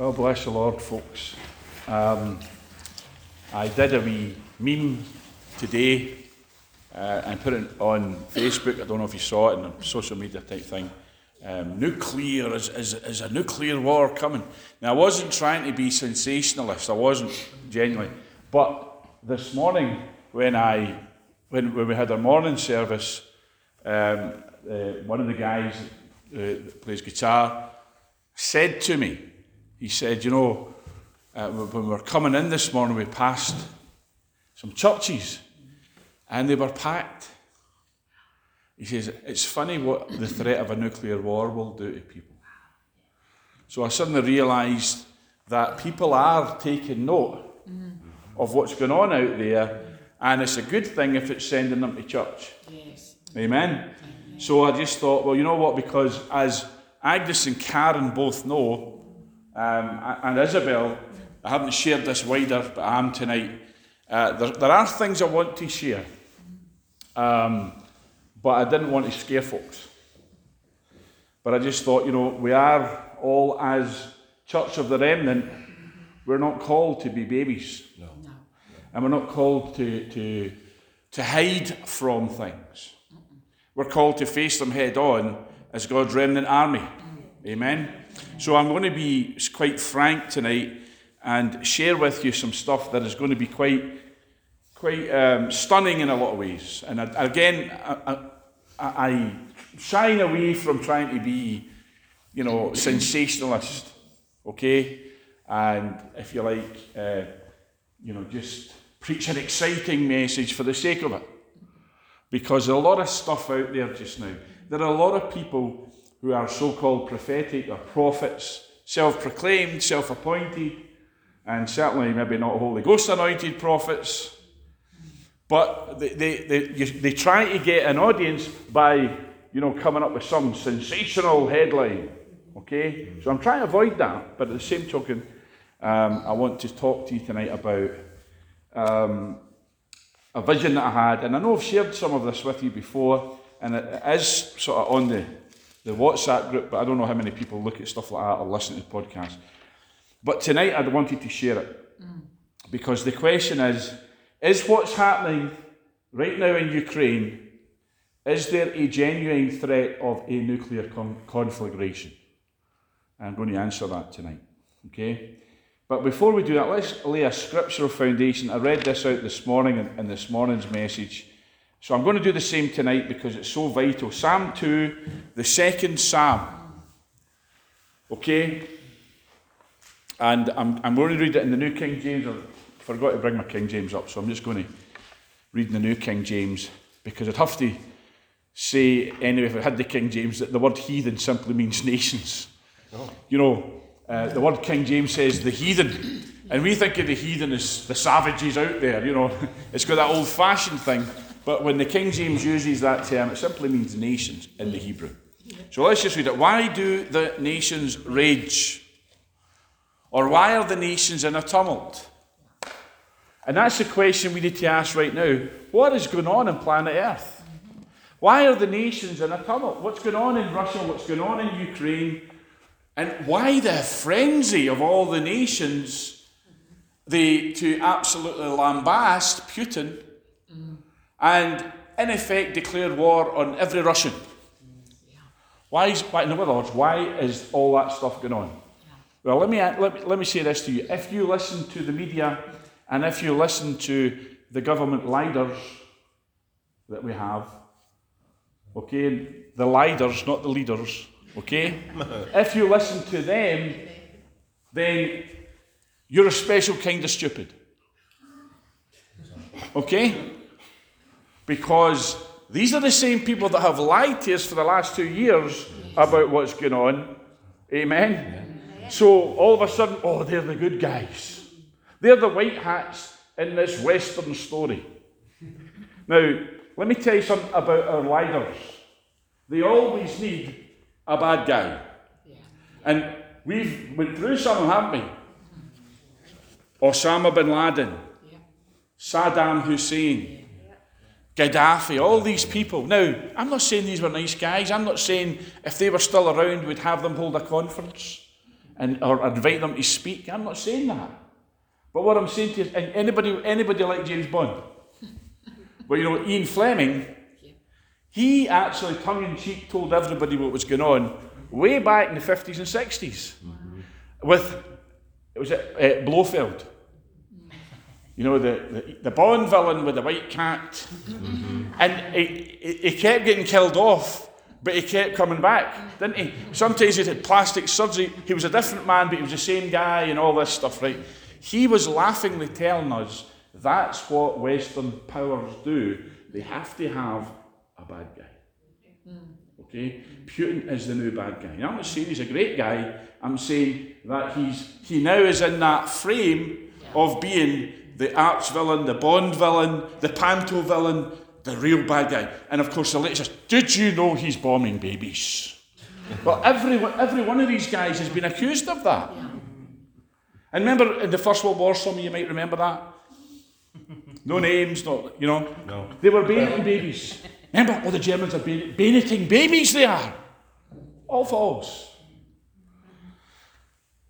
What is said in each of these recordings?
Well, bless the Lord, folks. Um, I did a wee meme today uh, and put it on Facebook. I don't know if you saw it in a social media type thing. Um, nuclear is, is, is a nuclear war coming. Now, I wasn't trying to be sensationalist. I wasn't genuinely. But this morning, when I when, when we had our morning service, um, uh, one of the guys uh, that plays guitar said to me, he said, you know, uh, when we were coming in this morning, we passed some churches and they were packed. He says, it's funny what the threat of a nuclear war will do to people. So I suddenly realised that people are taking note of what's going on out there, and it's a good thing if it's sending them to church. Yes. Amen. Amen. So I just thought, well, you know what? Because as Agnes and Karen both know, um, and Isabel, I haven't shared this wider, but I am tonight. Uh, there, there are things I want to share, um, but I didn't want to scare folks. But I just thought, you know, we are all as Church of the Remnant, we're not called to be babies. No. And we're not called to, to, to hide from things. We're called to face them head on as God's remnant army. Amen. So I'm going to be quite frank tonight and share with you some stuff that is going to be quite, quite um, stunning in a lot of ways. And I, again, I, I, I shine away from trying to be, you know, sensationalist. Okay, and if you like, uh, you know, just preach an exciting message for the sake of it. Because a lot of stuff out there just now. There are a lot of people who are so called prophetic or prophets, self proclaimed, self appointed, and certainly maybe not Holy Ghost anointed prophets. But they, they, they, they try to get an audience by, you know, coming up with some sensational headline. Okay? So I'm trying to avoid that. But at the same token, um, I want to talk to you tonight about um, a vision that I had. And I know I've shared some of this with you before, and it is sort of on the, the WhatsApp group, but I don't know how many people look at stuff like that or listen to podcasts. But tonight I wanted to share it. Because the question is is what's happening right now in Ukraine, is there a genuine threat of a nuclear con- conflagration? I'm going to answer that tonight. Okay? But before we do that, let's lay a scriptural foundation. I read this out this morning in, in this morning's message. So I'm going to do the same tonight because it's so vital. Psalm 2, the second psalm. Okay? And I'm, I'm going to read it in the New King James. I forgot to bring my King James up, so I'm just going to read in the New King James because I'd have to say, anyway, if I had the King James, that the word heathen simply means nations. Oh. You know, uh, the word King James says the heathen. And we think of the heathen as the savages out there, you know. It's got that old fashioned thing. But when the King James uses that term, it simply means nations in the Hebrew. So let's just read it. Why do the nations rage? Or why are the nations in a tumult? And that's the question we need to ask right now. What is going on in planet Earth? Why are the nations in a tumult? What's going on in Russia? What's going on in Ukraine? And why the frenzy of all the nations they, to absolutely lambast Putin and, in effect, declare war on every Russian? Why is, why, in other words, why is all that stuff going on? Well, let me, let, me, let me say this to you. If you listen to the media and if you listen to the government leaders that we have, okay, the leaders, not the leaders, okay, if you listen to them, then you're a special kind of stupid. Okay? Because these are the same people that have lied to us for the last two years about what's going on. Amen? So all of a sudden, oh, they're the good guys. They're the white hats in this Western story. Now, let me tell you something about our leaders. They always need a bad guy. And we've went through some, haven't we? Osama bin Laden, Saddam Hussein, Gaddafi, all these people. Now, I'm not saying these were nice guys. I'm not saying if they were still around, we'd have them hold a conference and or invite them to speak. I'm not saying that. But what I'm saying to you, and anybody, anybody like James Bond? well, you know, Ian Fleming, he actually tongue in cheek told everybody what was going on way back in the 50s and 60s mm-hmm. with, it was at, at Blofeld. You know, the, the, the, Bond villain with the white cat. Mm-hmm. And he, he kept getting killed off, but he kept coming back, didn't he? Sometimes he had plastic surgery. He was a different man, but he was the same guy and all this stuff, right? He was laughingly telling us that's what Western powers do. They have to have a bad guy. Okay? Putin is the new bad guy. I'm not saying he's a great guy. I'm saying that he's he now is in that frame of being the arch villain, the Bond villain, the Panto villain, the real bad guy. And of course, the latest did you know he's bombing babies? well, every, every one of these guys has been accused of that. And remember in the First World War, some of you might remember that. No names, not, you know. No. They were bayoneting babies. Remember, all the Germans are bayoneting babies they are. All false.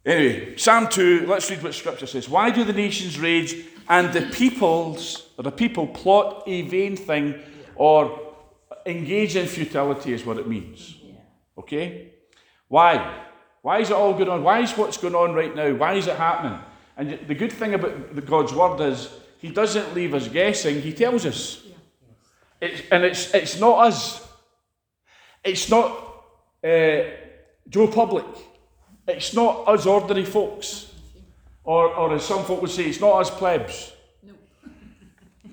Anyway, Psalm 2, let's read what Scripture says. Why do the nations rage and the peoples, or the people plot a vain thing or engage in futility, is what it means. Okay? Why? Why is it all going on? Why is what's going on right now? Why is it happening? And the good thing about God's word is He doesn't leave us guessing, He tells us. It's, and it's, it's not us. It's not uh, Joe Public. It's not us ordinary folks. Or, or as some folk would say, it's not us plebs. No.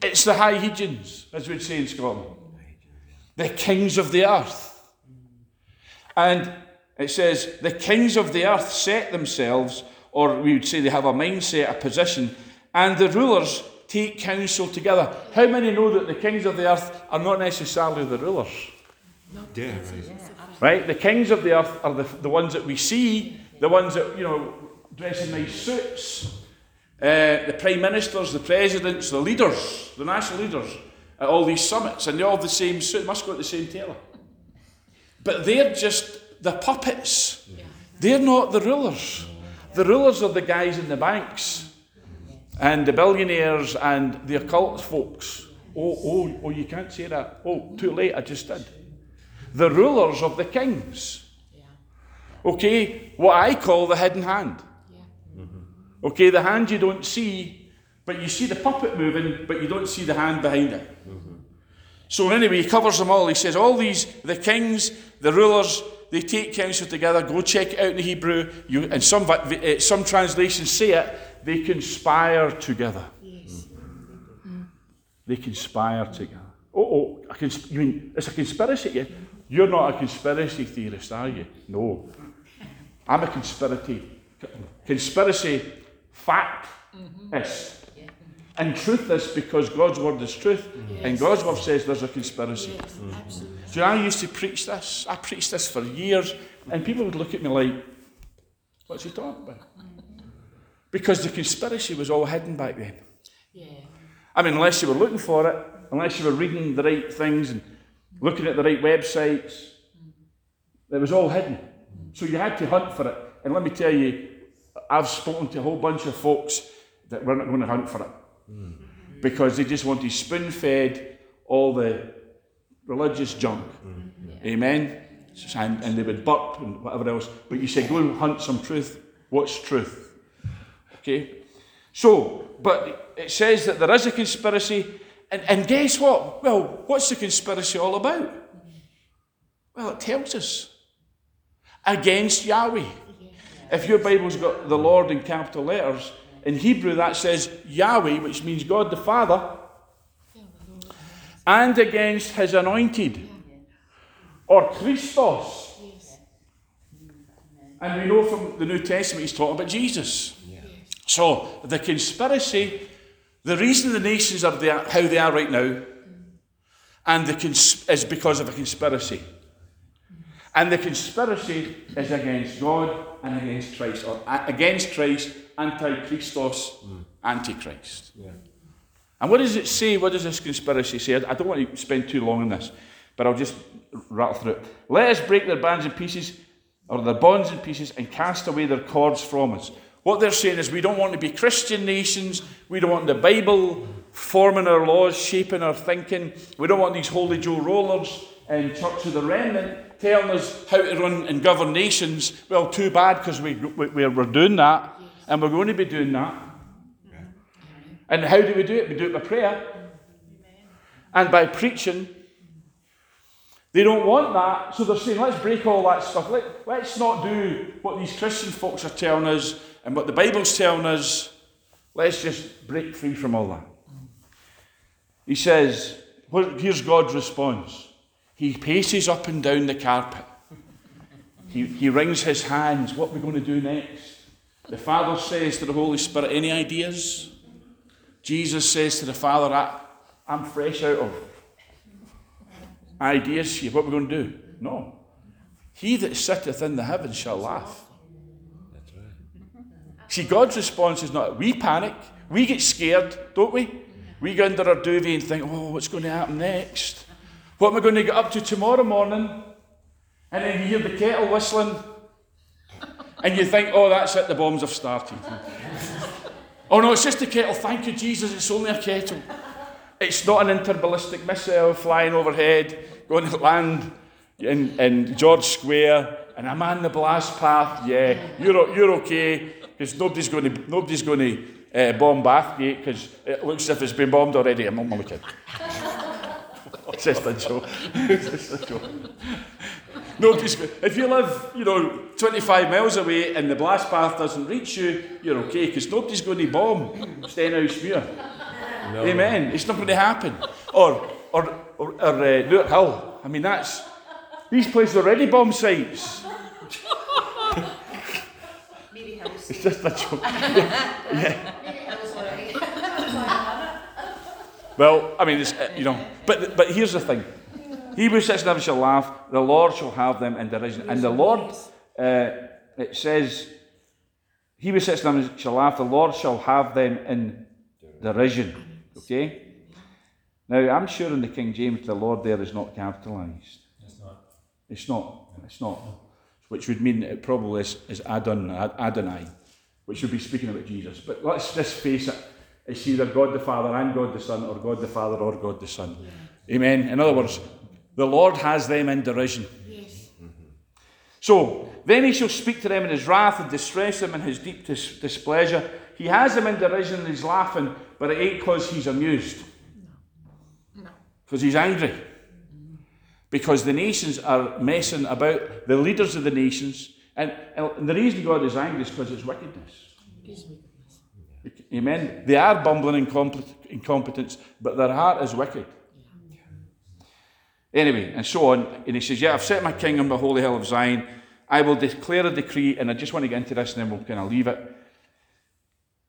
It's the high Hegians, as we'd say in Scotland. The kings of the earth. And it says, the kings of the earth set themselves, or we would say they have a mindset, a position, and the rulers take counsel together. How many know that the kings of the earth are not necessarily the rulers? Yeah, right. right? The kings of the earth are the, the ones that we see, the ones that, you know, dress in nice suits, uh, the prime ministers, the presidents, the leaders, the national leaders at all these summits, and they're all the same suit, must go at the same tailor. But they're just the puppets. Yeah. They're not the rulers. The rulers are the guys in the banks and the billionaires and the occult folks. Oh, oh, oh, you can't say that. Oh, too late, I just did. The rulers of the kings. Okay, what I call the hidden hand. Okay, the hand you don't see, but you see the puppet moving, but you don't see the hand behind it. Mm-hmm. So, anyway, he covers them all. He says, All these, the kings, the rulers, they take counsel together. Go check it out in the Hebrew. You, and some, uh, some translations say it, they conspire together. Yes. Mm-hmm. They conspire together. Oh, oh, cons- you mean it's a conspiracy? Yeah? You're not a conspiracy theorist, are you? No. I'm a conspiracy. Conspiracy fact mm-hmm. is. Yeah. And truth is because God's word is truth. Yes. And God's word says there's a conspiracy. Yes, mm-hmm. Do you know, I used to preach this. I preached this for years. And people would look at me like, what's he talking about? Because the conspiracy was all hidden back then. Yeah. I mean, unless you were looking for it, unless you were reading the right things and looking at the right websites, it was all hidden. So you had to hunt for it. And let me tell you, I've spoken to a whole bunch of folks that were not going to hunt for it mm. because they just wanted spoon fed all the religious junk. Mm. Yeah. Amen? And, and, they would burp and whatever else. But you say, go and hunt some truth. What's truth? Okay? So, but it says that there is a conspiracy. And, and guess what? Well, what's the conspiracy all about? Well, it tells us against Yahweh. If your Bible's got the Lord in capital letters, in Hebrew that says Yahweh, which means God the Father, and against his anointed, or Christos. And we know from the New Testament he's talking about Jesus. So the conspiracy, the reason the nations are how they are right now, and the is because of a conspiracy. And the conspiracy is against God and against Christ, or against Christ, anti Christos, mm. antichrist. Yeah. And what does it say? What does this conspiracy say? I don't want to spend too long on this, but I'll just rattle through it. Let us break their bands in pieces. or their bonds in pieces, and cast away their cords from us. What they're saying is, we don't want to be Christian nations. We don't want the Bible forming our laws, shaping our thinking. We don't want these holy Joe rollers in Church of the Remnant telling us how to run and govern nations. Well, too bad because we, we, we're doing that, and we're going to be doing that. And how do we do it? We do it by prayer and by preaching. They don't want that, so they're saying, let's break all that stuff. Let, let's not do what these Christian folks are telling us and what the Bible's telling us. Let's just break free from all that. He says, here's God's response. He paces up and down the carpet. He, he wrings his hands. What are we going to do next? The Father says to the Holy Spirit, Any ideas? Jesus says to the Father, I, I'm fresh out of ideas here. What are we going to do? No. He that sitteth in the heavens shall laugh. That's right. See, God's response is not, we panic, we get scared, don't we? We go under our duvet and think, oh, what's going to happen next? What am I going to get up to tomorrow morning? And then you hear the kettle whistling, and you think, oh, that's it, the bombs have started. oh, no, it's just a kettle. Thank you, Jesus, it's only a kettle. It's not an interballistic missile flying overhead, going to land in, in George Square, and I'm on the blast path. Yeah, you're, you're okay, because nobody's going to, nobody's going to uh, bomb Bathgate, because it looks as if it's been bombed already. I'm only kidding. it's just a joke. it's just a joke. Nobody's, if you live, you know, 25 miles away and the blast path doesn't reach you, you're okay, because nobody's going to bomb Stenhousemuir. No. Amen. It's not going to happen. Or, or, or, or uh, Newarthill. I mean, that's, these places are already bomb sites. it's just a joke. yeah. Well, I mean, you know, but, but here's the thing. Hebrews 6 11 shall laugh, the Lord shall have them in derision. And the Lord, uh, it says, Hebrews 6 11 shall laugh, the Lord shall have them in derision. Okay? Now, I'm sure in the King James, the Lord there is not capitalised. It's not. It's not. It's not. Which would mean it probably is, is Adon, Adonai, which would be speaking about Jesus. But let's just face it it's either God the Father and God the Son, or God the Father or God the Son. Yeah. Amen. In other words, the Lord has them in derision. Yes. So, then he shall speak to them in his wrath and distress them in his deep dis- displeasure. He has them in derision and he's laughing, but it ain't because he's amused. No. No. Because he's angry. Because the nations are messing about, the leaders of the nations. And, and the reason God is angry is because it's wickedness. Amen. They are bumbling incompetence, but their heart is wicked. Anyway, and so on. And he says, Yeah, I've set my king on the holy hill of Zion. I will declare a decree, and I just want to get into this and then we'll kind of leave it.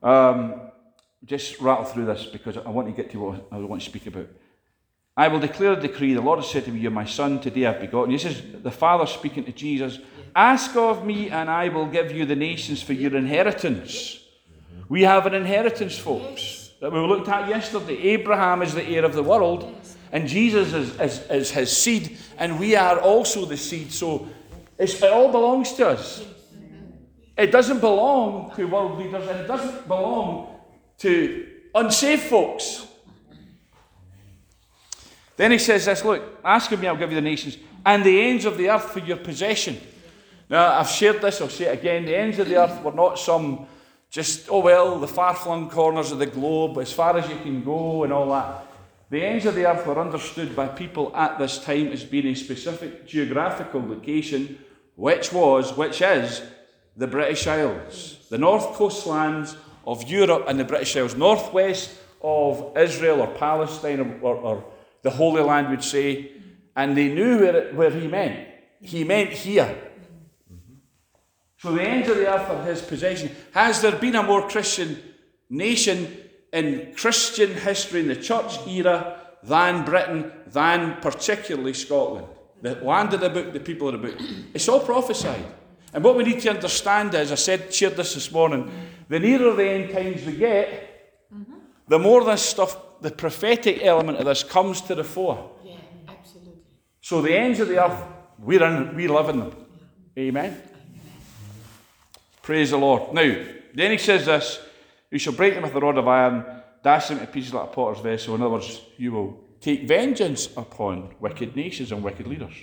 Um, just rattle through this because I want to get to what I want to speak about. I will declare a decree. The Lord has said to me, You're my son, today I've begotten. This is the Father speaking to Jesus. Ask of me, and I will give you the nations for your inheritance. We have an inheritance, folks, that we looked at yesterday. Abraham is the heir of the world, and Jesus is, is, is his seed, and we are also the seed. So it all belongs to us. It doesn't belong to world leaders, and it doesn't belong to unsafe folks. Then he says this look, ask of me, I'll give you the nations, and the ends of the earth for your possession. Now, I've shared this, I'll say it again. The ends of the earth were not some just, oh well, the far flung corners of the globe, as far as you can go, and all that. The ends of the earth were understood by people at this time as being a specific geographical location, which was, which is, the British Isles, the north coastlands of Europe and the British Isles, northwest of Israel or Palestine or, or, the Holy Land, would say, and they knew where, it, where he meant. He meant here. So the ends of the earth are his possession. Has there been a more Christian nation in Christian history in the church era than Britain, than particularly Scotland? The land of the book, the people of the book. It's all prophesied. And what we need to understand is, I said, shared this this morning, the nearer the end times we get, mm-hmm. the more this stuff, the prophetic element of this comes to the fore. Yeah, absolutely. So the ends of the earth, we're in, we live in them. Amen. Praise the Lord. Now, then he says this You shall break them with a rod of iron, dash them to pieces like a potter's vessel. In other words, you will take vengeance upon wicked nations and wicked leaders.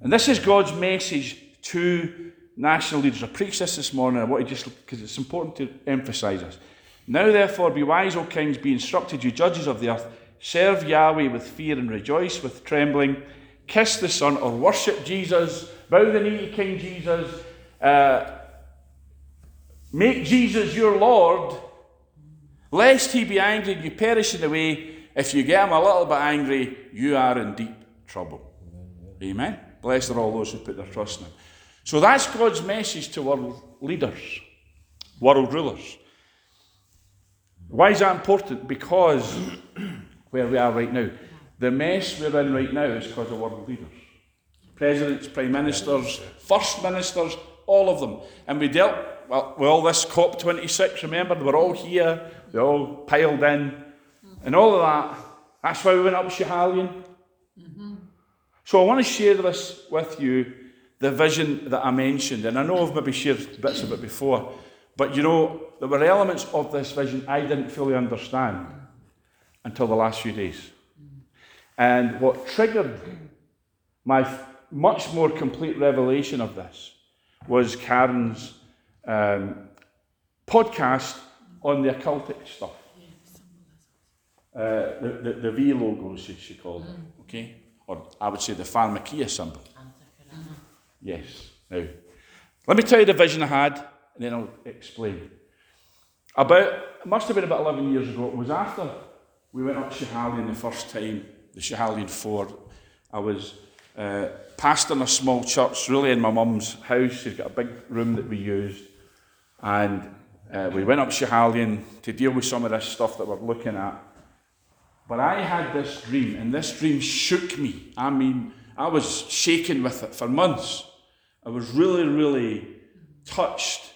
And this is God's message to national leaders. I preached this this morning. I want to just, because it's important to emphasize this. Now, therefore, be wise, O kings, be instructed, you judges of the earth. Serve Yahweh with fear and rejoice with trembling. Kiss the Son or worship Jesus. Bow the knee to King Jesus. Uh, make Jesus your Lord, lest he be angry and you perish in the way. If you get him a little bit angry, you are in deep trouble. Amen. Blessed are all those who put their trust in him. So that's God's message to world leaders, world rulers. Why is that important? Because where we are right now. The mess we're in right now is because of world leaders. Presidents, prime ministers, first ministers, all of them. And we dealt well, with all this COP26, remember? They were all here, they all piled in, and all of that. That's why we went up Schiehallion. Mm-hmm. So I want to share this with you, the vision that I mentioned. And I know I've maybe shared bits of it before, but you know, there were elements of this vision I didn't fully understand until the last few days. And what triggered my much more complete revelation of this was Karen's um, podcast on the occultic stuff. Uh, the, the, the, V logos, she, she called it, okay? Or I would say the pharmakeia symbol. Yes. Now, let me tell you the vision I had, and then I'll explain. About, it must have been about 11 years ago, it was after we went up Schiehallion the first time, the Schiehallion Ford. I was uh, pastoring a small church, really in my mum's house. She's got a big room that we used. And uh, we went up Schiehallion to deal with some of this stuff that we're looking at. But I had this dream, and this dream shook me. I mean, I was shaken with it for months. I was really, really touched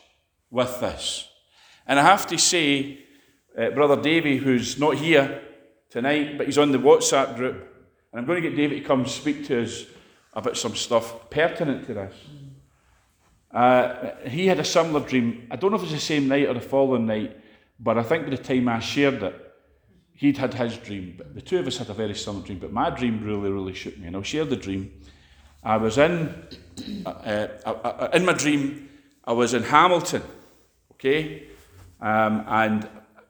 with this. And I have to say, uh, Brother Davy, who's not here tonight, but he's on the WhatsApp group, and I'm going to get Davy to come speak to us about some stuff pertinent to this. Uh, he had a similar dream. I don't know if it was the same night or the following night, but I think by the time I shared it, he'd had his dream. But the two of us had a very similar dream, but my dream really, really shook me. And I'll share the dream. I was in, uh, uh, uh in my dream, I was in Hamilton, okay? Um, and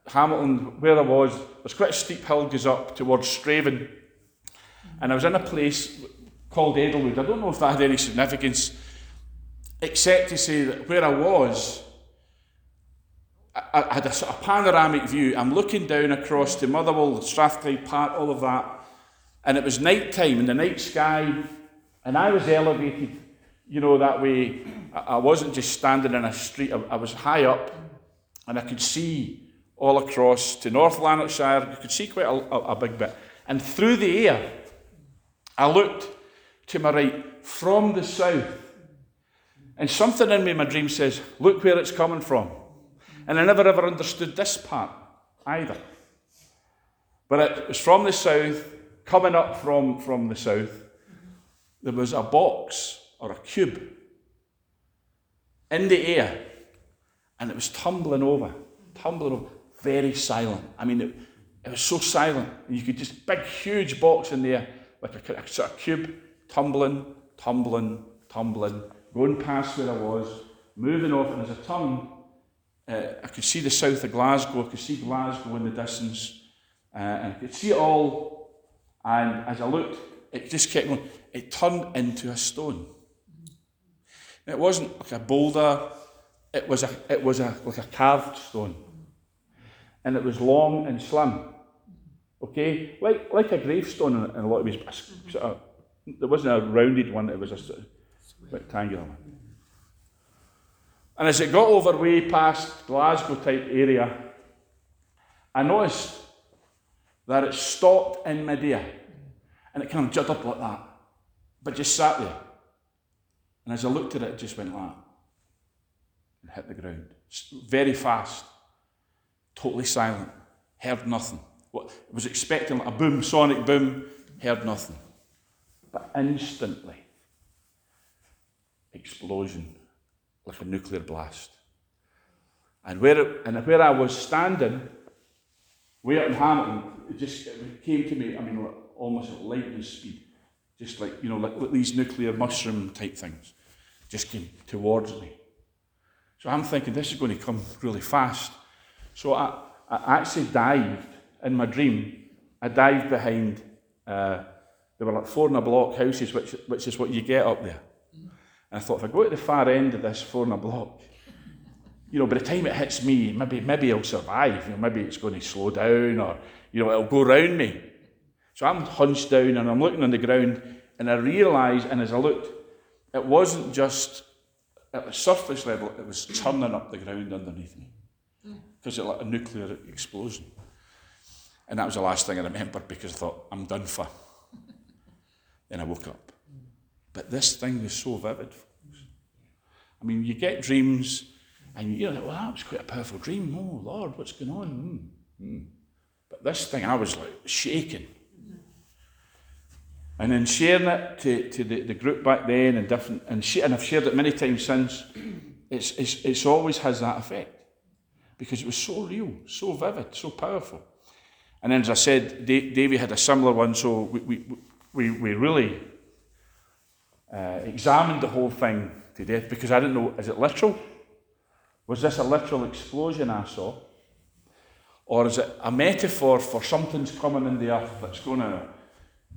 Hamilton, where I was, there's quite a steep hill goes up towards Strathaven. And I was in a place called Eddlewood. I don't know if that had any significance, except to say that where I was, I, I had a sort of panoramic view. I'm looking down across to Motherwell, Strathclyde Park, all of that. And it was night time in the night sky, and I was elevated, you know, that way. I wasn't just standing in a street, I, was high up, and I could see all across to North Lanarkshire. You could see quite a, a big bit. And through the air, I looked to my right from the south. And something in me my dream says, Look where it's coming from. And I never ever understood this part either. But it was from the south, coming up from, from the south. There was a box or a cube in the air, and it was tumbling over, tumbling over very silent. I mean, it, it was so silent. You could just, big, huge box in there, like a, a sort of cube, tumbling, tumbling, tumbling, going past where I was, moving off, and as a tongue, uh, I could see the south of Glasgow, I could see Glasgow in the distance, uh, and I could see it all. And as I looked, it just kept going. It turned into a stone. It wasn't like a boulder. It was a, it was a, like a carved stone and it was long and slim. Okay, like like a gravestone in, in a lot of ways. Sort of, there wasn't a rounded one; it was a rectangular one. And as it got over way past Glasgow type area, I noticed that it stopped in midair, and it kind of jutted up like that, but just sat there. And as I looked at it, it just went like that and hit the ground very fast totally silent, heard nothing. What, was expecting like a boom, sonic boom, heard nothing. But instantly, explosion, like a nuclear blast. And where, and where I was standing, way up in Hamilton, it just it came to me, I mean, almost at lightning speed. Just like, you know, like, like these nuclear mushroom type things just came towards me. So I'm thinking this is going to come really fast. So I, I actually dived in my dream. I dived behind, uh, there were like four in a block houses, which, which is what you get up there. And I thought, if I go to the far end of this four in a block, you know, by the time it hits me, maybe maybe I'll survive. You know, maybe it's going to slow down, or you know, it'll go round me. So I'm hunched down and I'm looking on the ground, and I realise, and as I looked, it wasn't just at the surface level; it was churning up the ground underneath me because it's like a nuclear explosion. And that was the last thing I remembered because I thought, I'm done for. Then I woke up. But this thing was so vivid, folks. I mean, you get dreams and you're like, well, that was quite a powerful dream. Oh, Lord, what's going on? Mm, mm. But this thing, I was like shaking. And then sharing it to, to the, the group back then and different, and, sh- and I've shared it many times since, it's, it's, it's always has that effect because it was so real, so vivid, so powerful. And then, as I said, Davy had a similar one, so we, we, we, we really uh, examined the whole thing to death because I didn't know is it literal? Was this a literal explosion I saw? Or is it a metaphor for something's coming in the earth that's going to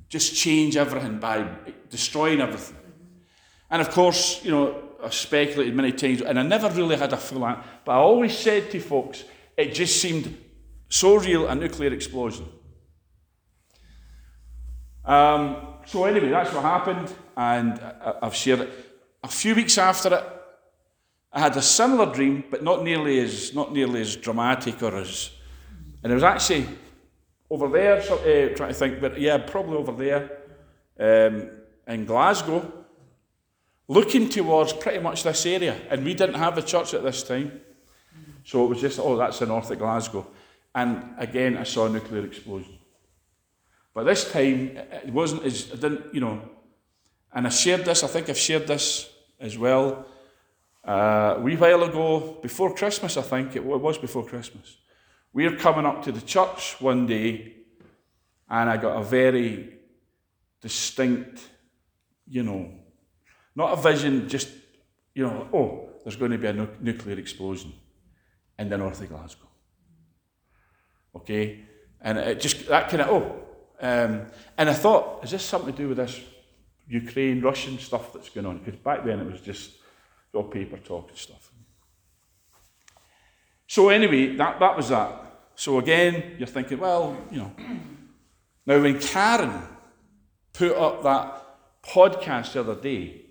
just change everything by destroying everything? And of course, you know, I've speculated many times, and I never really had a full answer. But I always said to folks, it just seemed so real a nuclear explosion. Um, so, anyway, that's what happened, and I've shared it. A few weeks after it, I had a similar dream, but not nearly as not nearly as dramatic or as. And it was actually over there, so, uh, trying to think, but yeah, probably over there um, in Glasgow looking towards pretty much this area. And we didn't have a church at this time. So it was just, oh, that's the north of Glasgow. And again, I saw a nuclear explosion. But this time, it wasn't as, I didn't, you know, and I shared this, I think I've shared this as well. Uh, a wee while ago, before Christmas, I think, it was before Christmas. We were coming up to the church one day, and I got a very distinct, you know, not a vision, just, you know, oh, there's going to be a nu- nuclear explosion in the north of Glasgow. Okay? And it just, that kind of, oh. Um, and I thought, is this something to do with this Ukraine, Russian stuff that's going on? Because back then it was just all paper talk and stuff. So anyway, that, that was that. So again, you're thinking, well, you know. Now, when Karen put up that podcast the other day,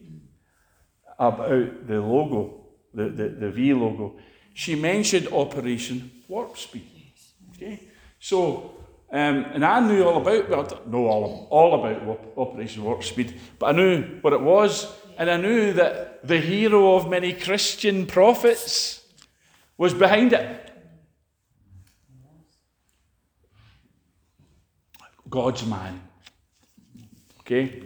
about the logo, the, the, the V logo, she mentioned Operation Warp Speed. Okay? So, um, and I knew all about, well, all, all about Operation Warp Speed, but I knew what it was, and I knew that the hero of many Christian prophets was behind it. God's man. Okay?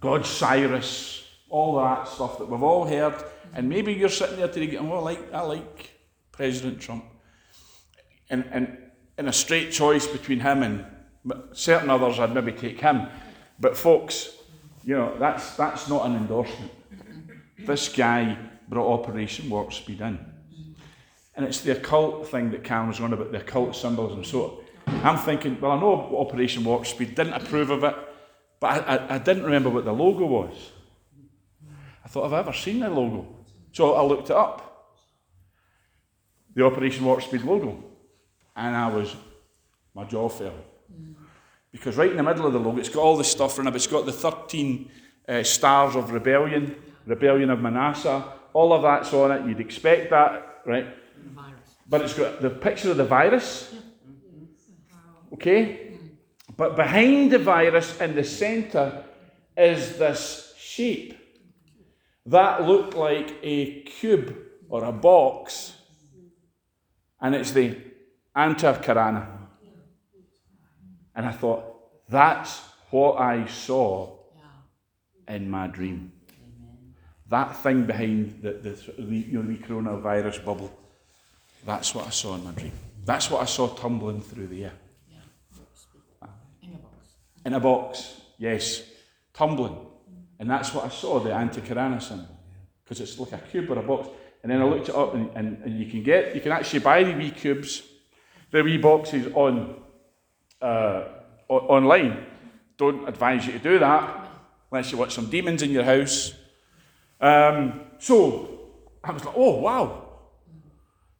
God's Cyrus all that stuff that we've all heard. And maybe you're sitting there today going, well, I like, I like President Trump. And, and, and a straight choice between him and certain others, I'd maybe take him. But folks, you know, that's, that's not an endorsement. This guy brought Operation Warp Speed in. And it's the occult thing that Cam was on about, the occult symbolism. So on. I'm thinking, well, I know Operation Warp Speed, didn't approve of it, but I, I, I didn't remember what the logo was. I thought, have I ever seen the logo? So I looked it up. The Operation Warp Speed logo. And I was, my jaw fell. Because right in the middle of the logo, it's got all this stuff in it. It's got the 13 uh, stars of rebellion, rebellion of Manasseh, all of that's on it. You'd expect that, right? But it's got the picture of the virus. Okay? But behind the virus in the centre is this shape that looked like a cube or a box, and it's the Antahkarana. And I thought, that's what I saw in my dream. that thing behind the, the, the you know, the coronavirus bubble, that's what I saw in my dream. That's what I saw tumbling through the air. In a box. In a box, yes, tumbling. And that's what I saw, the Antahkarana symbol. Because it's like a cube or a box. And then I looked it up and, and, and you can get, you can actually buy the wee cubes, the wee boxes on uh, o- online. Don't advise you to do that unless you want some demons in your house. Um, so I was like, oh wow.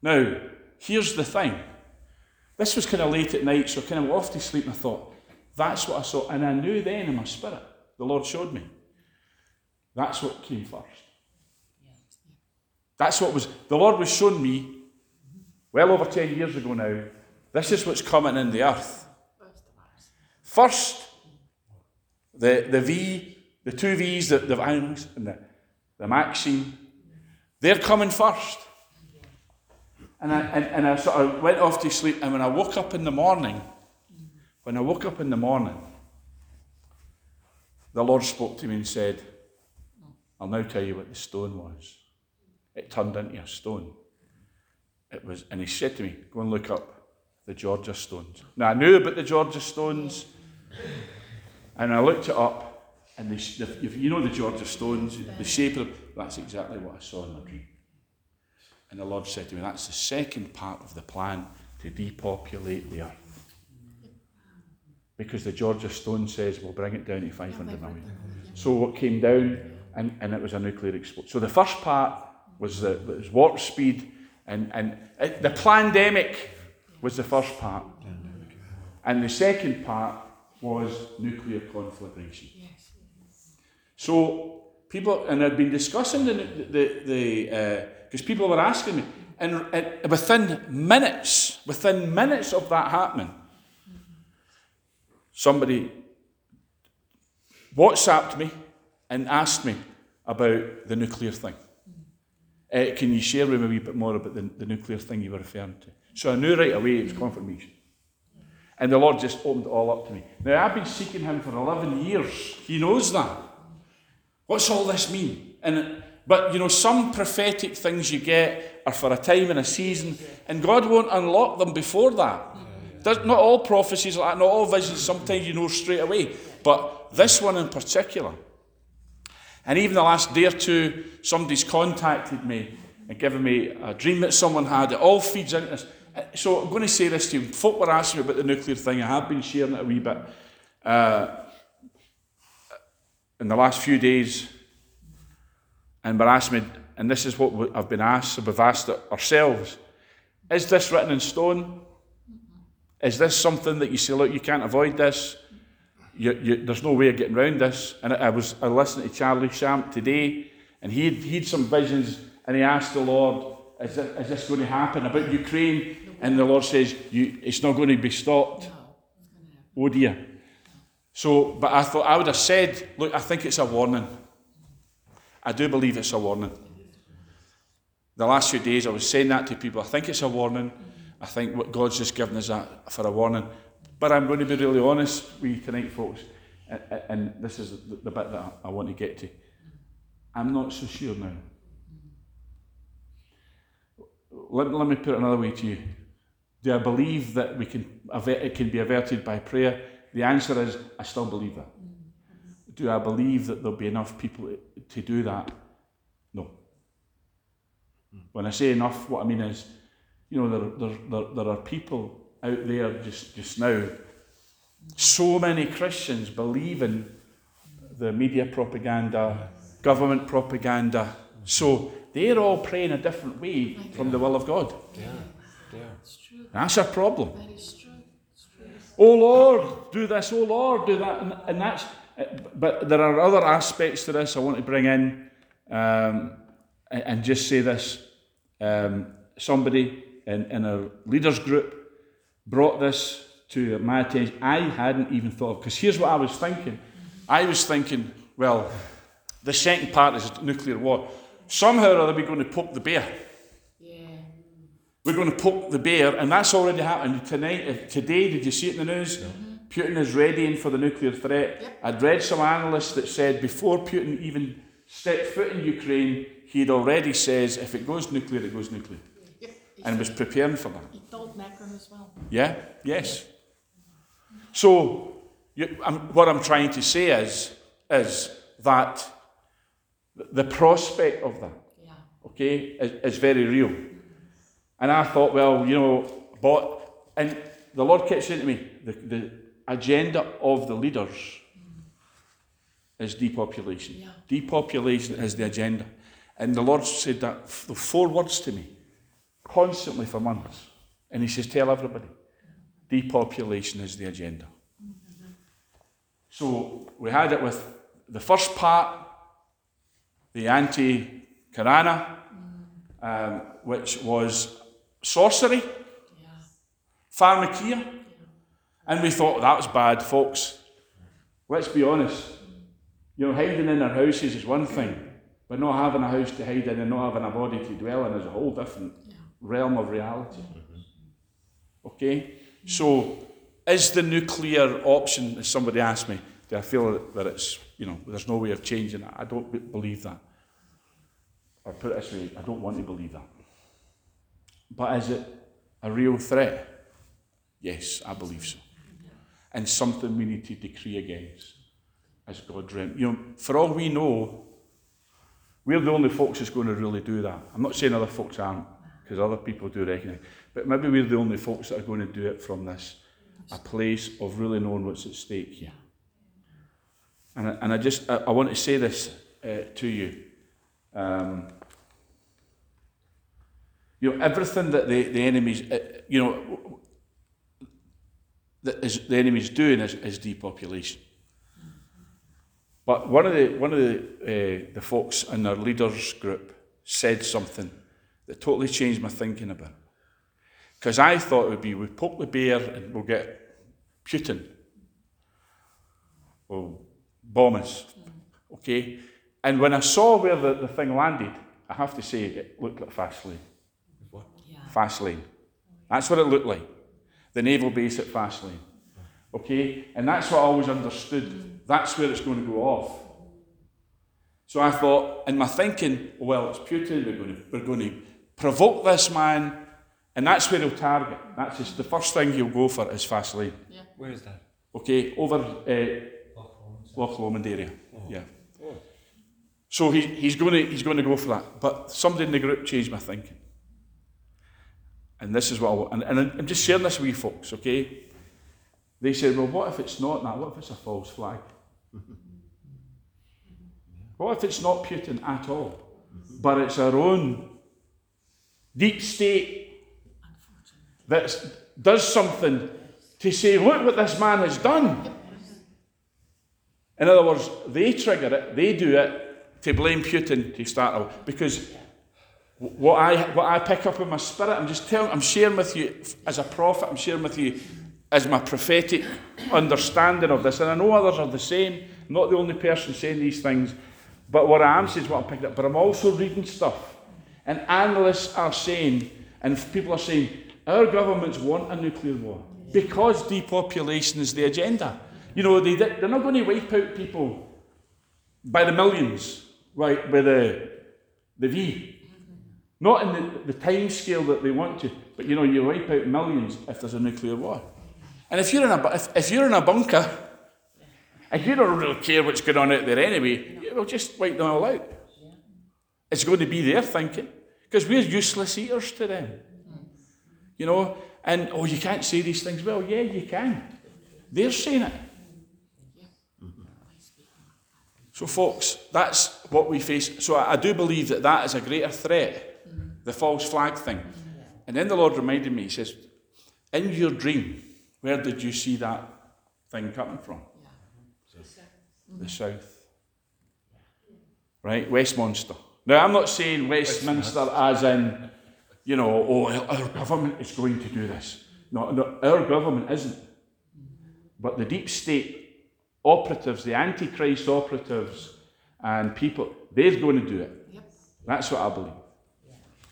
Now, here's the thing. This was kind of late at night, so I kind of off to sleep and I thought, that's what I saw. And I knew then in my spirit, the Lord showed me. That's what came first. That's what was, the Lord was showing me well over 10 years ago now. This is what's coming in the earth. First of ours. First, the, the V, the two V's, the, the Violence and the, the Maxine, they're coming first. And I, and, and I sort of went off to sleep, and when I woke up in the morning, when I woke up in the morning, the Lord spoke to me and said, I'll now tell you what the stone was. It turned into a stone. It was, and he said to me, Go and look up the Georgia stones. Now I knew about the Georgia stones, and I looked it up, and the, sh- the, if you know the Georgia stones, the shape of them, that's exactly what I saw in my dream. And the Lord said to me, That's the second part of the plan to depopulate the earth. Because the Georgia stone says we'll bring it down to 500 million. So what came down, and, and it was a nuclear explosion. So the first part was the was warp speed, and, and it, the pandemic was the first part. And the second part was nuclear conflagration. Yes. So people, and I've been discussing the the the because people were asking me, and, and within minutes, within minutes of that happening, somebody WhatsApped me and asked me about the nuclear thing. Uh, can you share with me a wee bit more about the, the nuclear thing you were referring to? So I knew right away it was confirmation. And the Lord just opened it all up to me. Now, I've been seeking Him for 11 years. He knows that. What's all this mean? And but you know, some prophetic things you get are for a time and a season, and God won't unlock them before that. Not all prophecies like that, not all visions. Sometimes you know straight away, but this one in particular. And even the last day or two, somebody's contacted me and given me a dream that someone had. It all feeds into this. So I'm going to say this to you. Folk were asking me about the nuclear thing. I have been sharing it a wee bit. Uh, in the last few days, and were asking me, and this is what I've been asked, so we've asked it ourselves Is this written in stone? Is this something that you say, look, you can't avoid this? You, you, there's no way of getting around this. And I, was I listening to Charlie Shamp today, and he had, he had some visions, and he asked the Lord, is this, this going to happen about Ukraine? And the Lord says, you, it's not going to be stopped. No. It's gonna happen. Oh dear. So, but I thought I would have said, look, I think it's a warning. I do believe it's a warning. The last few days I was saying that to people. I think it's a warning. I think what God's just given us that for a warning. But I'm going to be really honest with you tonight, folks. And, and this is the bit that I want to get to. I'm not so sure now. Let, let me put it another way to you. Do I believe that we can it can be averted by prayer? The answer is I still believe that. Do I believe that there'll be enough people to do that? No. When I say enough, what I mean is, you know, there, there, there, there are people out there just, just now, so many Christians believe in the media propaganda, government propaganda. So they're all praying a different way from the will of God. Yeah, yeah. True. That's a problem. That is true. Oh Lord, do this. Oh Lord, do that. And, and that's. But there are other aspects to this I want to bring in, um, and, and just say this. Um, somebody in, in a leaders group brought this to my attention. I hadn't even thought of because here's what I was thinking. I was thinking, well, the second part is nuclear war. Somehow or other, we're going to poke the bear. Yeah. We're going to poke the bear, and that's already happened tonight. Today, did you see it in the news? Mm-hmm. Putin is readying for the nuclear threat. Yep. I'd read some analysts that said before Putin even stepped foot in Ukraine, he'd already says if it goes nuclear, it goes nuclear, and was preparing for that. He told Macron as well. Yeah, yes. So, you, I'm, what I'm trying to say is, is that the prospect of that, Yeah. okay, is, is very real. And I thought, well, you know, but, and the Lord kept saying to me, the, the agenda of the leaders is depopulation. Yeah. Depopulation is the agenda. And the Lord said that, the four words to me, constantly for months. And He says, tell everybody, depopulation is the agenda. Mm-hmm. So we had it with the first part, the anti Karana, um, which was sorcery, Yeah. pharmakeia. And we thought that was bad, folks. Let's be honest. You know, hiding in our houses is one thing, but not having a house to hide in and not having a body to dwell in is a whole different Yeah. realm of reality. Okay? So, is the nuclear option, as somebody asked me, do I feel that it's, you know, there's no way of changing it? I don't be- believe that. Or put it this way, I don't want to believe that. But is it a real threat? Yes, I believe so. And something we need to decree against as God dreamt. You know, for all we know, we're the only folks that's going to really do that. I'm not saying other folks aren't, because other people do recognise. But maybe we're the only folks that are going to do it from this, a place of really knowing what's at stake here. And I, and I just, I, I want to say this uh, to you. Um, you know, everything that the, the enemy's, uh, you know, that is, the enemy's doing is, is depopulation. But one of the one of the uh, the folks in our leaders group said something that totally changed my thinking about. Because I thought it would be we poke the bear and we'll get Putin. Will bomb us. Okay? And when I saw where the, the thing landed, I have to say it looked like Faslane. Yeah. Faslane. That's what it looked like. The naval base at Faslane. Okay? And that's what I always understood. That's where it's going to go off. So I thought, in my thinking, well, it's Putin, we're going to, we're going to provoke this man, and that's where he'll target. That's just the first thing he'll go for is Faslane. Yeah. Where is that? Okay, over uh, Loch Lomond area. Yeah. Oh. So he, he's going to he's going to go for that. But somebody in the group changed my thinking. And this is what I want. And, and I'm just sharing this with you folks, okay? They said, well, what if it's not that? What if it's a false flag? what if it's not Putin at all? But it's our own deep state that does something to say, look what this man has done. In other words, they trigger it, they do it to blame Putin to start with. Because what I, what I pick up in my spirit, I'm just telling, I'm sharing with you as a prophet, I'm sharing with you as my prophetic understanding of this. And I know others are the same, I'm not the only person saying these things. But what I am saying is what I'm picking up. But I'm also reading stuff. And analysts are saying, and people are saying, our governments want a nuclear war because depopulation is the agenda. You know, they, they're not going to wipe out people by the millions, right, with the, the V. Not in the, the time scale that they want to, but you know, you wipe out millions if there's a nuclear war. And if you're in a, if, if you're in a bunker, and you don't really care what's going on out there anyway, we'll just wipe them all out. It's going to be their thinking, because we're useless eaters to them. You know, and oh, you can't say these things. Well, yeah, you can. They're saying it. So, folks, that's what we face. So, I do believe that that is a greater threat, the false flag thing. And then the Lord reminded me, He says, In your dream, where did you see that thing coming from? The south. Right? Westminster. Now, I'm not saying Westminster as in, you know, oh, our government is going to do this. No, no, our government isn't. But the deep state operatives, the Antichrist operatives, and people, they're going to do it. That's what I believe.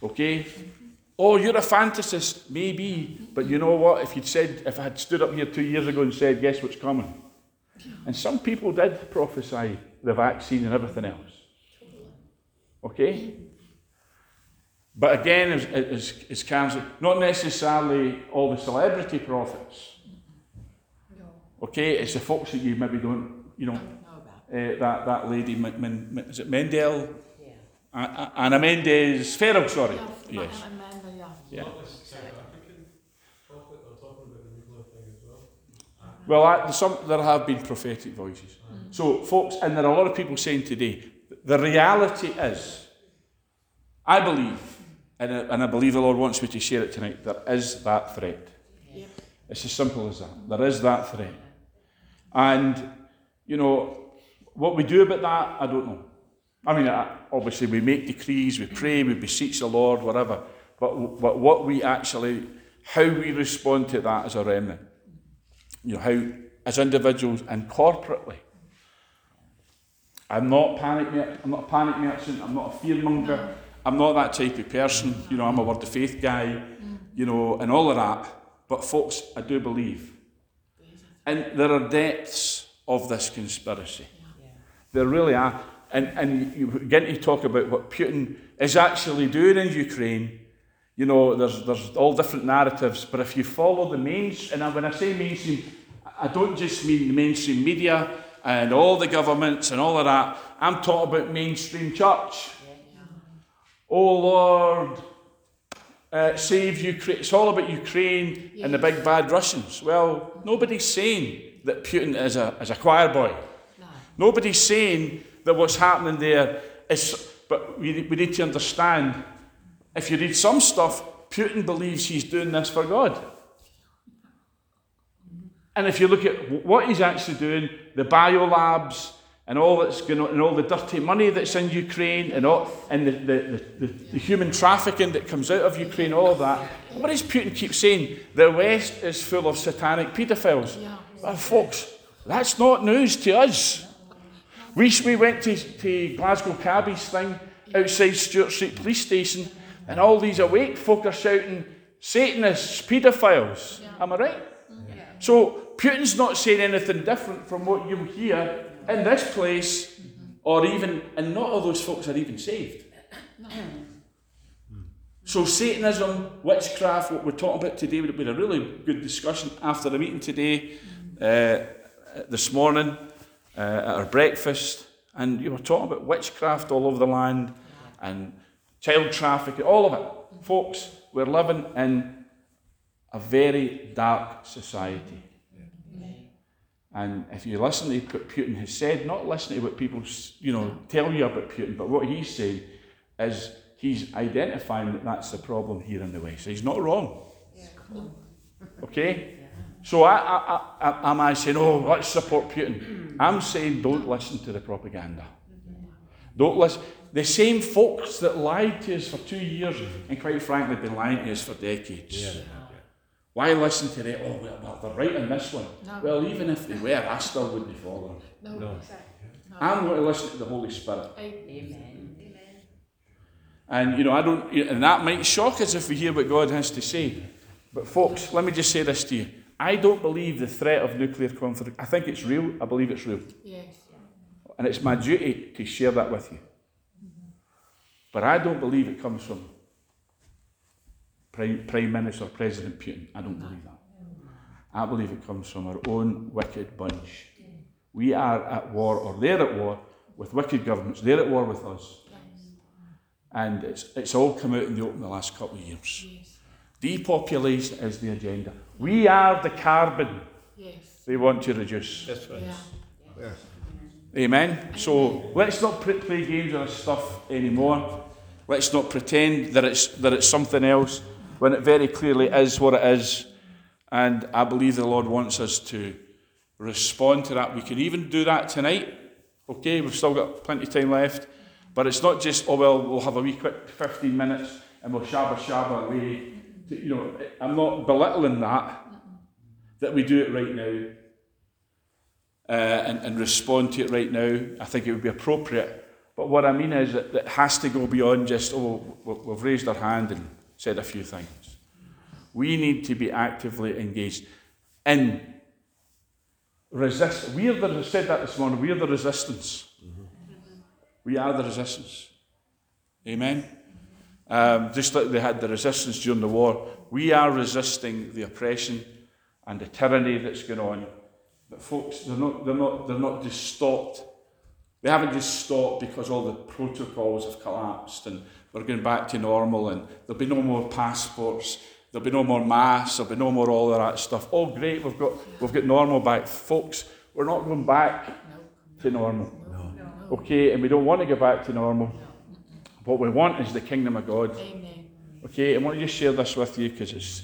Okay? Oh, you're a fantasist, maybe, but you know what? If you'd said, if I had stood up here two years ago and said, guess what's coming? And some people did prophesy the vaccine and everything else. Okay? But again, as, as, as Karen said, not necessarily all the celebrity prophets. No. Okay? It's the folks that you maybe don't, you know, Know about. uh, that, that lady, Men, Men, Men- is it Mendel? Yeah. Anna Mendes, Farrell, sorry. Yeah, Yes. Amanda, yeah. Yeah. Not this South African prophet or talking about the nuclear thing as well. Well, I, some, there have been prophetic voices. So, folks, and there are a lot of people saying today, the reality is, I believe, and I, and I believe the Lord wants me to share it tonight, there is that threat. Yep. It's as simple as that. There is that threat. And, you know, what we do about that, I don't know. I mean, obviously, we make decrees, we pray, we beseech the Lord, whatever. But, but what we actually, how we respond to that as a remnant, you know, how, as individuals and corporately. I'm not panic. I'm not a panic merchant. I'm not a fearmonger. I'm not that type of person. You know, I'm a word of faith guy. You know, and all of that. But folks, I do believe, and there are depths of this conspiracy. There really are. And and you begin to talk about what Putin is actually doing in Ukraine. You know, there's there's all different narratives, but if you follow the mainstream, and when I say mainstream, I don't just mean the mainstream media and all the governments and all of that. I'm talking about mainstream church. Oh Lord, uh, save Ukraine. It's all about Ukraine and the big bad Russians. Well, nobody's saying that Putin is a, is a choir boy. No. Nobody's saying that what's happening there is, but we, we need to understand if you read some stuff, Putin believes he's doing this for God. And if you look at what he's actually doing, the biolabs and all that's going on, and all the dirty money that's in Ukraine, and all, and the, the, the, the human trafficking that comes out of Ukraine, all of that. What does Putin keep saying? The West is full of satanic paedophiles. Yeah. Well, folks, that's not news to us. We, we went to, to Glasgow Cabbies thing outside Stewart Street Police Station, and all these awake folk are shouting, Satanists, paedophiles. Am I right? Mm. So Putin's not saying anything different from what you hear in this place, or even, and not all those folks are even saved. So Satanism, witchcraft, what we're talking about today, we had a really good discussion after the meeting today, uh, this morning, uh, at our breakfast, and you were talking about witchcraft all over the land, and child trafficking, all of it. Folks, we're living in a very dark society. And if you listen to what Putin has said, not listen to what people you know tell you about Putin, but what he's saying is he's identifying that that's the problem here in the West. He's not wrong. Okay? So I, I, I, am I saying, oh, let's support Putin? I'm saying don't listen to the propaganda. Don't listen. The same folks that lied to us for two years and quite frankly been lying to us for decades. Why listen to them? Oh, well, well, they're right in this one. No. Well, even if they were, I still wouldn't follow them. No. No. I'm going to listen to the Holy Spirit. Amen. And, you know, I don't, and that might shock us if we hear what God has to say. But, folks, let me just say this to you. I don't believe the threat of nuclear conflict. I think it's real. I believe it's real. Yes. And it's my duty to share that with you. But I don't believe it comes from Prime, Prime Minister President Putin. I don't believe that. I believe it comes from our own wicked bunch. We are at war, or they're at war, with wicked governments. They're at war with us. And it's, it's all come out in the open the last couple of years. Yes. Depopulation is the agenda. We are the carbon Yes. they want to reduce. That's right. Yeah. Yes. Amen. So let's not pr- play games with this stuff anymore. Let's not pretend that it's that it's something else when it very clearly is what it is. And I believe the Lord wants us to respond to that. We can even do that tonight. Okay, we've still got plenty of time left. But it's not just, oh well, we'll have a wee quick 15 minutes and we'll shabba shabba away. You know, I'm not belittling that, that we do it right now uh, and, and respond to it right now. I think it would be appropriate. But what I mean is that it has to go beyond just, oh, we- we've raised our hand and said a few things. We need to be actively engaged in resist. We are the, said that this morning, we are the resistance. We are the resistance. Amen. Um, just like they had the resistance during the war, we are resisting the oppression and the tyranny that's going on. But folks, they're not, they're not, they're not just stopped. They haven't just stopped because all the protocols have collapsed and we're going back to normal and there'll be no more passports, there'll be no more masks, there'll be no more all of that stuff. Oh, great, we've got, we've got normal back. Folks, we're not going back to normal. No. Okay, and we don't want to go back to normal. What we want is the kingdom of God. Amen. Okay, I want to just share this with you because it's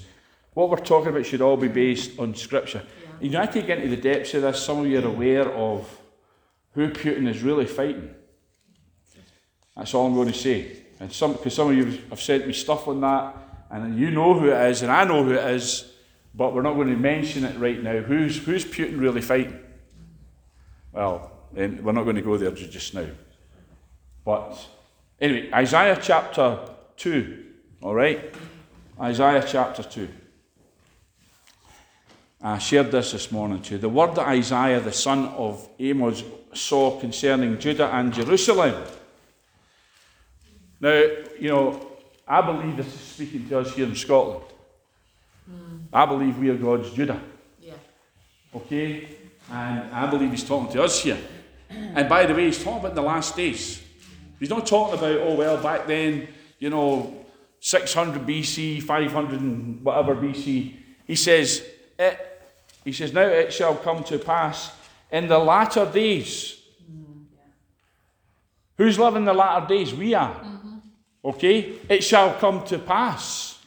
what we're talking about should all be based on scripture. Yeah. You know, I take into the depths of this. Some of you are aware of who Putin is really fighting. That's all I'm going to say. And some, because some of you have sent me stuff on that, and you know who it is, and I know who it is, but we're not going to mention it right now. Who's who's Putin really fighting? Well, we're not going to go there ju- just now. But anyway, Isaiah chapter two. All right, Isaiah chapter two. I shared this this morning too. The word that Isaiah, the son of Amos, saw concerning Judah and Jerusalem. Now, you know, I believe this is speaking to us here in Scotland. I believe we are God's Judah. Yeah. Okay? And I believe he's talking to us here. And by the way, he's talking about the last days. He's not talking about, oh, well, back then, you know, 600 BC, 500 and whatever BC. He says, it, he says, now it shall come to pass in the latter days. Mm, Who's living the latter days? We are. Mm. Okay? It shall come to pass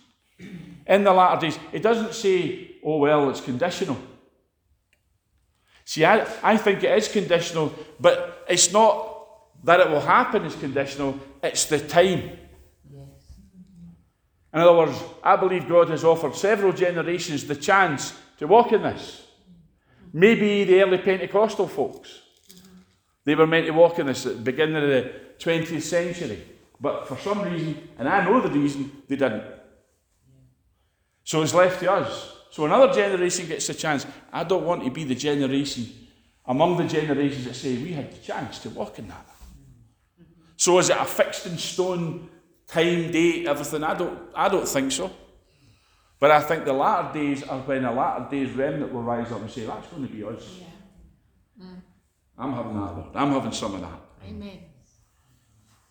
in the latter days. It doesn't say, oh, well, it's conditional. See, I, I think it is conditional, but it's not that it will happen is conditional, it's the time. In other words, I believe God has offered several generations the chance to walk in this. Maybe the early Pentecostal folks. They were meant to walk in this at the beginning of the 20th century. But for some reason, and I know the reason, they didn't. So it's left to us. So another generation gets the chance. I don't want to be the generation among the generations that say we had the chance to walk in that. So is it a fixed in stone time, date, everything? I don't, I don't think so. But I think the latter days are when the latter days remnant will rise up and say, that's going to be us. Yeah. Mm. I'm having that, Lord. I'm having some of that. Amen.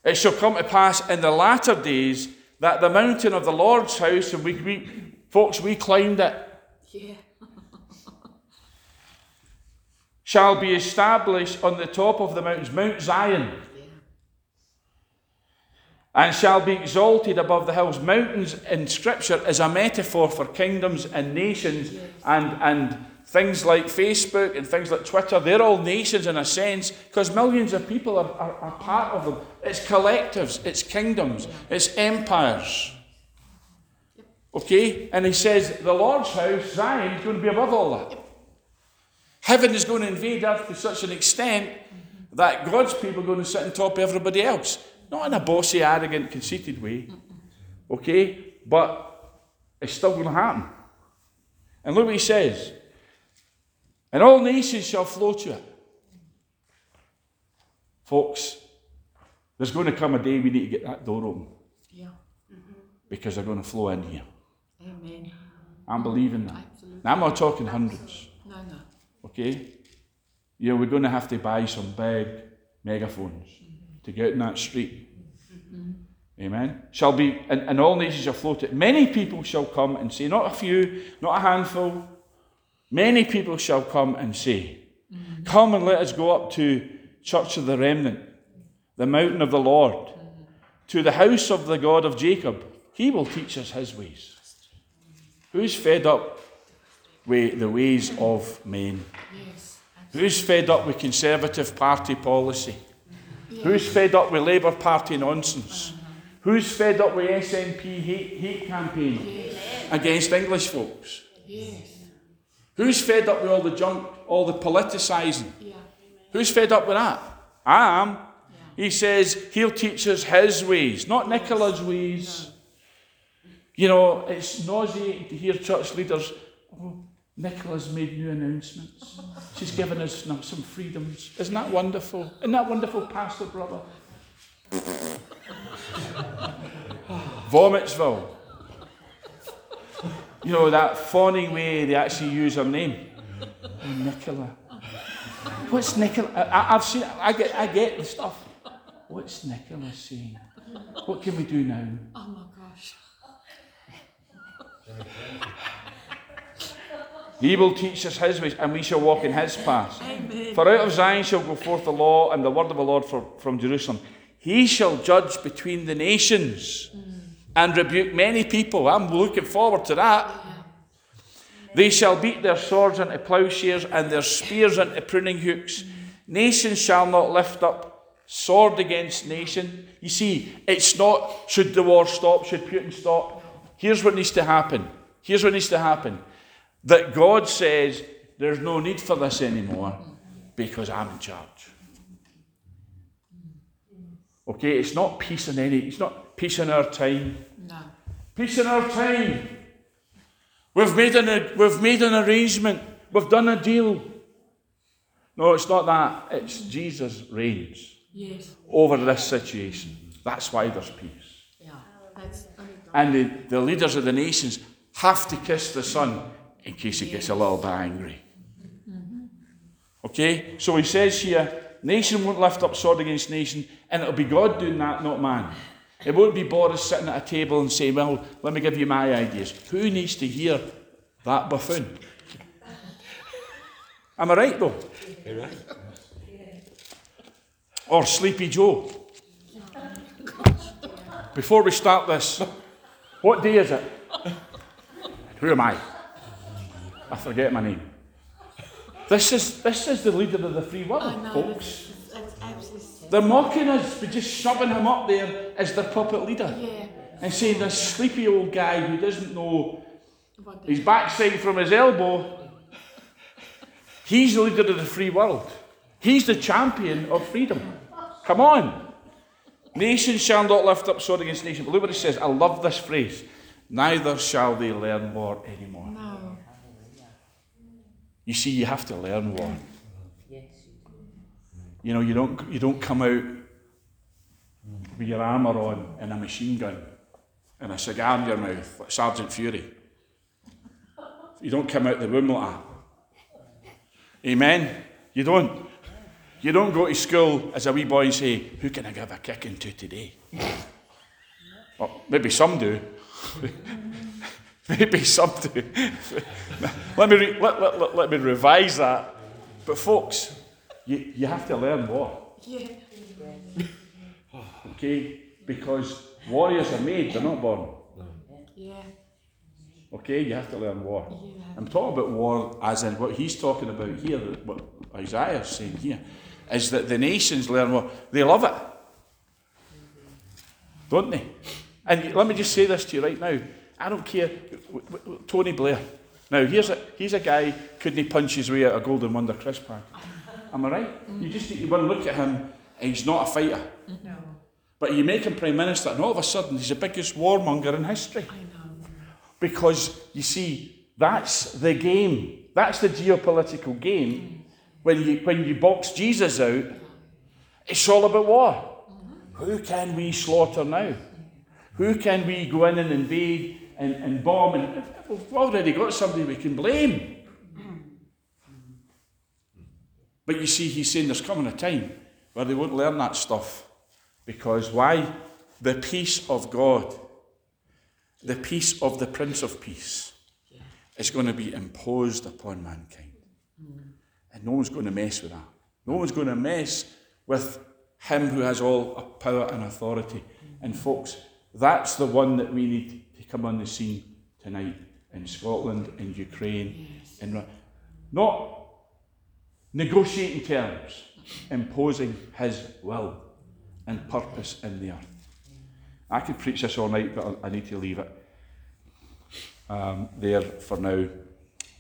It shall come to pass in the latter days that the mountain of the Lord's house, and we, we folks, we climbed it, Yeah. shall be established on the top of the mountains, Mount Zion, Yeah. and shall be exalted above the hills. Mountains in Scripture is a metaphor for kingdoms and nations, and, and things like Facebook and things like Twitter. They're all nations in a sense, because millions of people are, are, are part of them. It's collectives, it's kingdoms, it's empires. Okay? And he says the Lord's house, Zion, is going to be above all that. Heaven is going to invade earth to such an extent that God's people are going to sit on top of everybody else. Not in a bossy, arrogant, conceited way. Okay? But it's still going to happen. And look what he says. And all nations shall flow to it. Folks, there's going to come a day we need to get that door open Yeah. Mm-hmm. because they're going to flow in here. Amen. I'm believing that. Absolutely. Now, I'm not talking hundreds. No, no. Okay? Know, we're going to have to buy some big megaphones mm-hmm. to get in that street. Mm-hmm. Amen. Shall be, and, and all nations shall float it. Many people shall come and say, not a few, not a handful, many people shall come and say, Come and let us go up to Church of the Remnant, the mountain of the Lord, to the house of the God of Jacob. He will teach us his ways. Who's fed up with the ways of men? Yes. Who's fed up with Conservative Party policy? Who's fed up with Labour Party nonsense? Who's fed up with SNP hate, hate campaign against English folks? Yes. Who's fed up with all the junk, all the politicising? Yeah. Who's fed up with that? I am. He says he'll teach us his ways, not Nicola's ways. You know, it's nauseating to hear church leaders, oh, Nicola's made new announcements. She's given us some some freedoms. Isn't that wonderful? Isn't that wonderful, Pastor Brother? Vomitsville. You know, that fawning way they actually use her name. Oh, Nicola. What's Nicola? I, have seen I get, I get the stuff. What's Nicola saying? What can we do now? Oh my gosh. He will teach us his ways, and we shall walk in his paths. Amen. For out of Zion shall go forth the law and the word of the Lord for, from Jerusalem. He shall judge between the nations mm. And rebuke many people. I'm looking forward to that. They shall beat their swords into plowshares and their spears into pruning hooks. Nation shall not lift up sword against nation. You see, it's not should the war stop, should Putin stop. Here's what needs to happen. Here's what needs to happen. That God says there's no need for this anymore because I'm in charge. Okay, it's not peace in any, it's not peace in our time. No. Peace in our time. We've made an, we've made an arrangement. We've done a deal. No, it's not that. It's Jesus reigns Yes. over this situation. That's why there's peace. Yeah. That's. And the, the leaders of the nations have to kiss the Son in case he gets a little bit angry. Okay? So he says here, nation won't lift up sword against nation, and it'll be God doing that, not man. It won't be Boris sitting at a table and saying, Well, let me give you my ideas. Who needs to hear that buffoon? Am I right though? You're right. Or Sleepy Joe? Before we start this, what day is it? Who am I? I forget my name. This is, this is the leader of the free world, oh, know. folks. That's absolutely. They're mocking us for just shoving him up there as their puppet leader Yeah. and saying this sleepy old guy who doesn't know his backside from his elbow, he's the leader of the free world. He's the champion of freedom. Come on. Nation shall not lift up sword against nation. But look what it says. I love this phrase. Neither shall they learn war anymore. no. You see, you have to learn war. You know, you don't, you don't come out with your armour on and a machine gun and a cigar in your mouth like Sergeant Fury. You don't come out the womb like that. Amen? You don't. You don't go to school as a wee boy and say, Who can I give a kicking to today? well, maybe some do. maybe some do. let, me re- let, let, let, let me revise that. But, folks, you, you have to learn war, Yeah. okay? Because warriors are made, they're not born. Yeah. Okay, you have to learn war. Yeah. I'm talking about war as in what he's talking about here, what Isaiah's saying here, is that the nations learn war. They love it. Don't they? And let me just say this to you right now. I don't care. Tony Blair. Now, here's a, he's a guy, couldn't he punch his way out a Golden Wonder crisp pack? Am I right? You mm-hmm. just need to one look at him, and he's not a fighter. Mm-hmm. No. But you make him Prime Minister, and all of a sudden, he's the biggest warmonger in history. I know. Because you see, that's the game. That's the geopolitical game. Mm-hmm. When you when you box Jesus out, it's all about war. Who can we slaughter now? Who can we go in and invade and, and bomb? And we've already got somebody we can blame. But you see, he's saying there's coming a time where they won't learn that stuff. Because why? The peace of God the peace of the Prince of Peace is going to be imposed upon mankind. And no one's going to mess with that. No one's going to mess with him who has all power and authority. And folks, that's the one that we need to come on the scene tonight in Scotland, in Ukraine, in not negotiating terms, imposing his will and purpose in the earth. I could preach this all night, but I need to leave it um, there for now.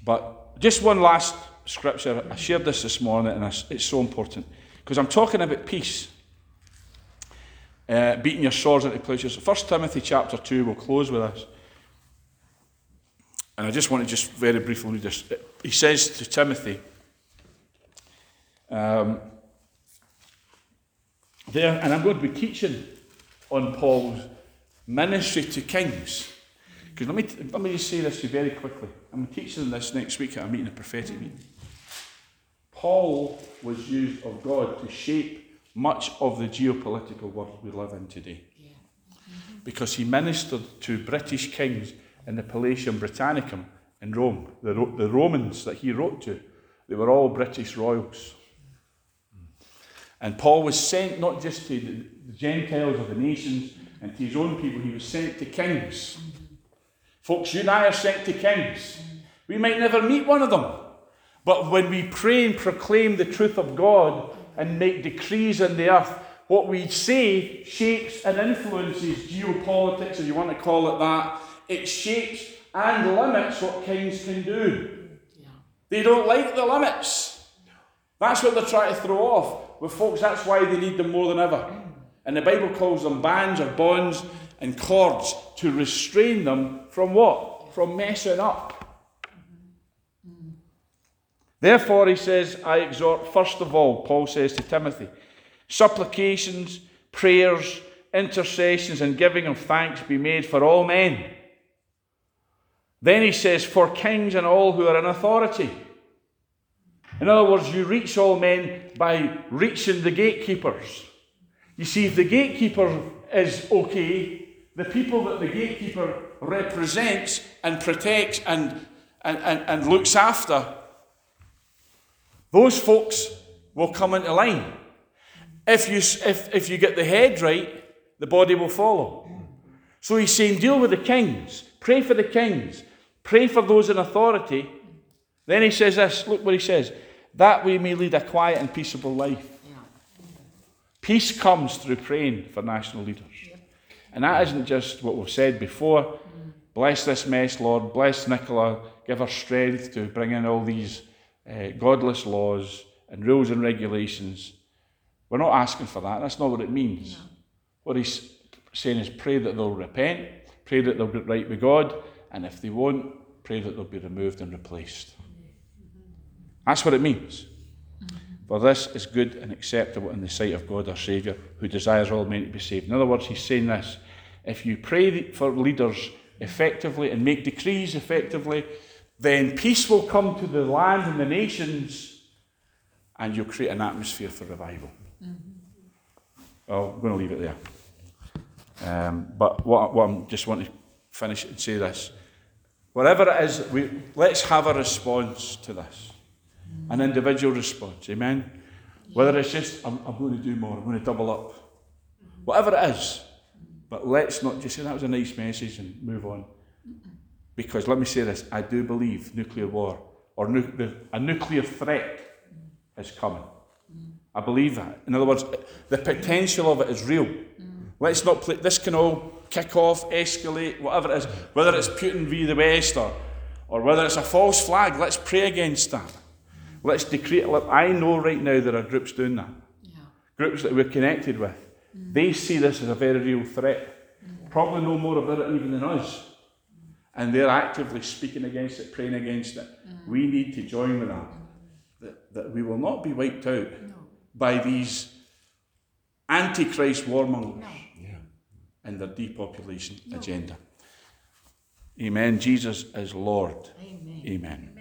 But just one last scripture. I shared this this morning, and it's, it's so important because I'm talking about peace. Uh, beating your swords into plowshares. First Timothy chapter two. We'll close with this, and I just want to just very briefly read this. He says to Timothy. Um, there, and I'm going to be teaching on Paul's ministry to kings. Because let me, t- let me just say this to you very quickly. I'm teaching this next week at a meeting, a prophetic meeting. Paul was used of God to shape much of the geopolitical world we live in today. Yeah. Because he ministered to British kings in the Palatium Britannicum in Rome. The, the Romans that he wrote to, they were all British royals. And Paul was sent not just to the Gentiles or the nations and to his own people, he was sent to kings. Folks, you and I are sent to kings. We might never meet one of them. But when we pray and proclaim the truth of God and make decrees in the earth, what we say shapes and influences geopolitics, if you want to call it that. It shapes and limits what kings can do. Yeah. They don't like the limits. That's what they're trying to throw off. Well, folks, that's why they need them more than ever. And the Bible calls them bands or bonds and cords to restrain them from what? From messing up. Therefore, he says, I exhort, first of all, Paul says to Timothy, supplications, prayers, intercessions, and giving of thanks be made for all men. Then he says, for kings and all who are in authority. In other words, you reach all men by reaching the gatekeepers. You see, if the gatekeeper is okay, the people that the gatekeeper represents and protects and, and, and, and looks after, those folks will come into line. If you, if, if you get the head right, the body will follow. So he's saying, deal with the kings, pray for the kings, pray for those in authority. Then he says this look what he says that we may lead a quiet and peaceable life. Yeah. Peace comes through praying for national leaders. And that isn't just what we've said before. Bless this mess, Lord. Bless Nicola. Give her strength to bring in all these uh, godless laws and rules and regulations. We're not asking for that. That's not what it means. What he's saying is pray that they'll repent, pray that they'll get right with God, and if they won't, pray that they'll be removed and replaced. That's what it means. For this is good and acceptable in the sight of God our Saviour, who desires all men to be saved. In other words, he's saying this if you pray for leaders effectively and make decrees effectively, then peace will come to the land and the nations, and you'll create an atmosphere for revival. Well, I'm going to leave it there. Um, but what, what I just want to finish and say this. Whatever it is, we, let's have a response to this an individual response. Amen? Whether it's just, I'm, I'm going to do more, I'm going to double up. Whatever it is. But let's not just say that was a nice message and move on. Because let me say this I do believe nuclear war or nu- a nuclear threat is coming. I believe that. In other words, the potential of it is real. Let's not play, this can all kick off, escalate, whatever it is, whether it's Putin via the West or, or whether it's a false flag, let's pray against that. Let's decree it. Look, I know right now there are groups doing that. Yeah. Groups that we're connected with. Mm. They see this as a very real threat. Mm. Probably know more about it even than us. And they're actively speaking against it, praying against it. Mm. We need to join with that. That, that we will not be wiped out No. by these antichrist warmongers No. Yeah. and their depopulation agenda. Amen. Jesus is Lord. Amen. Amen.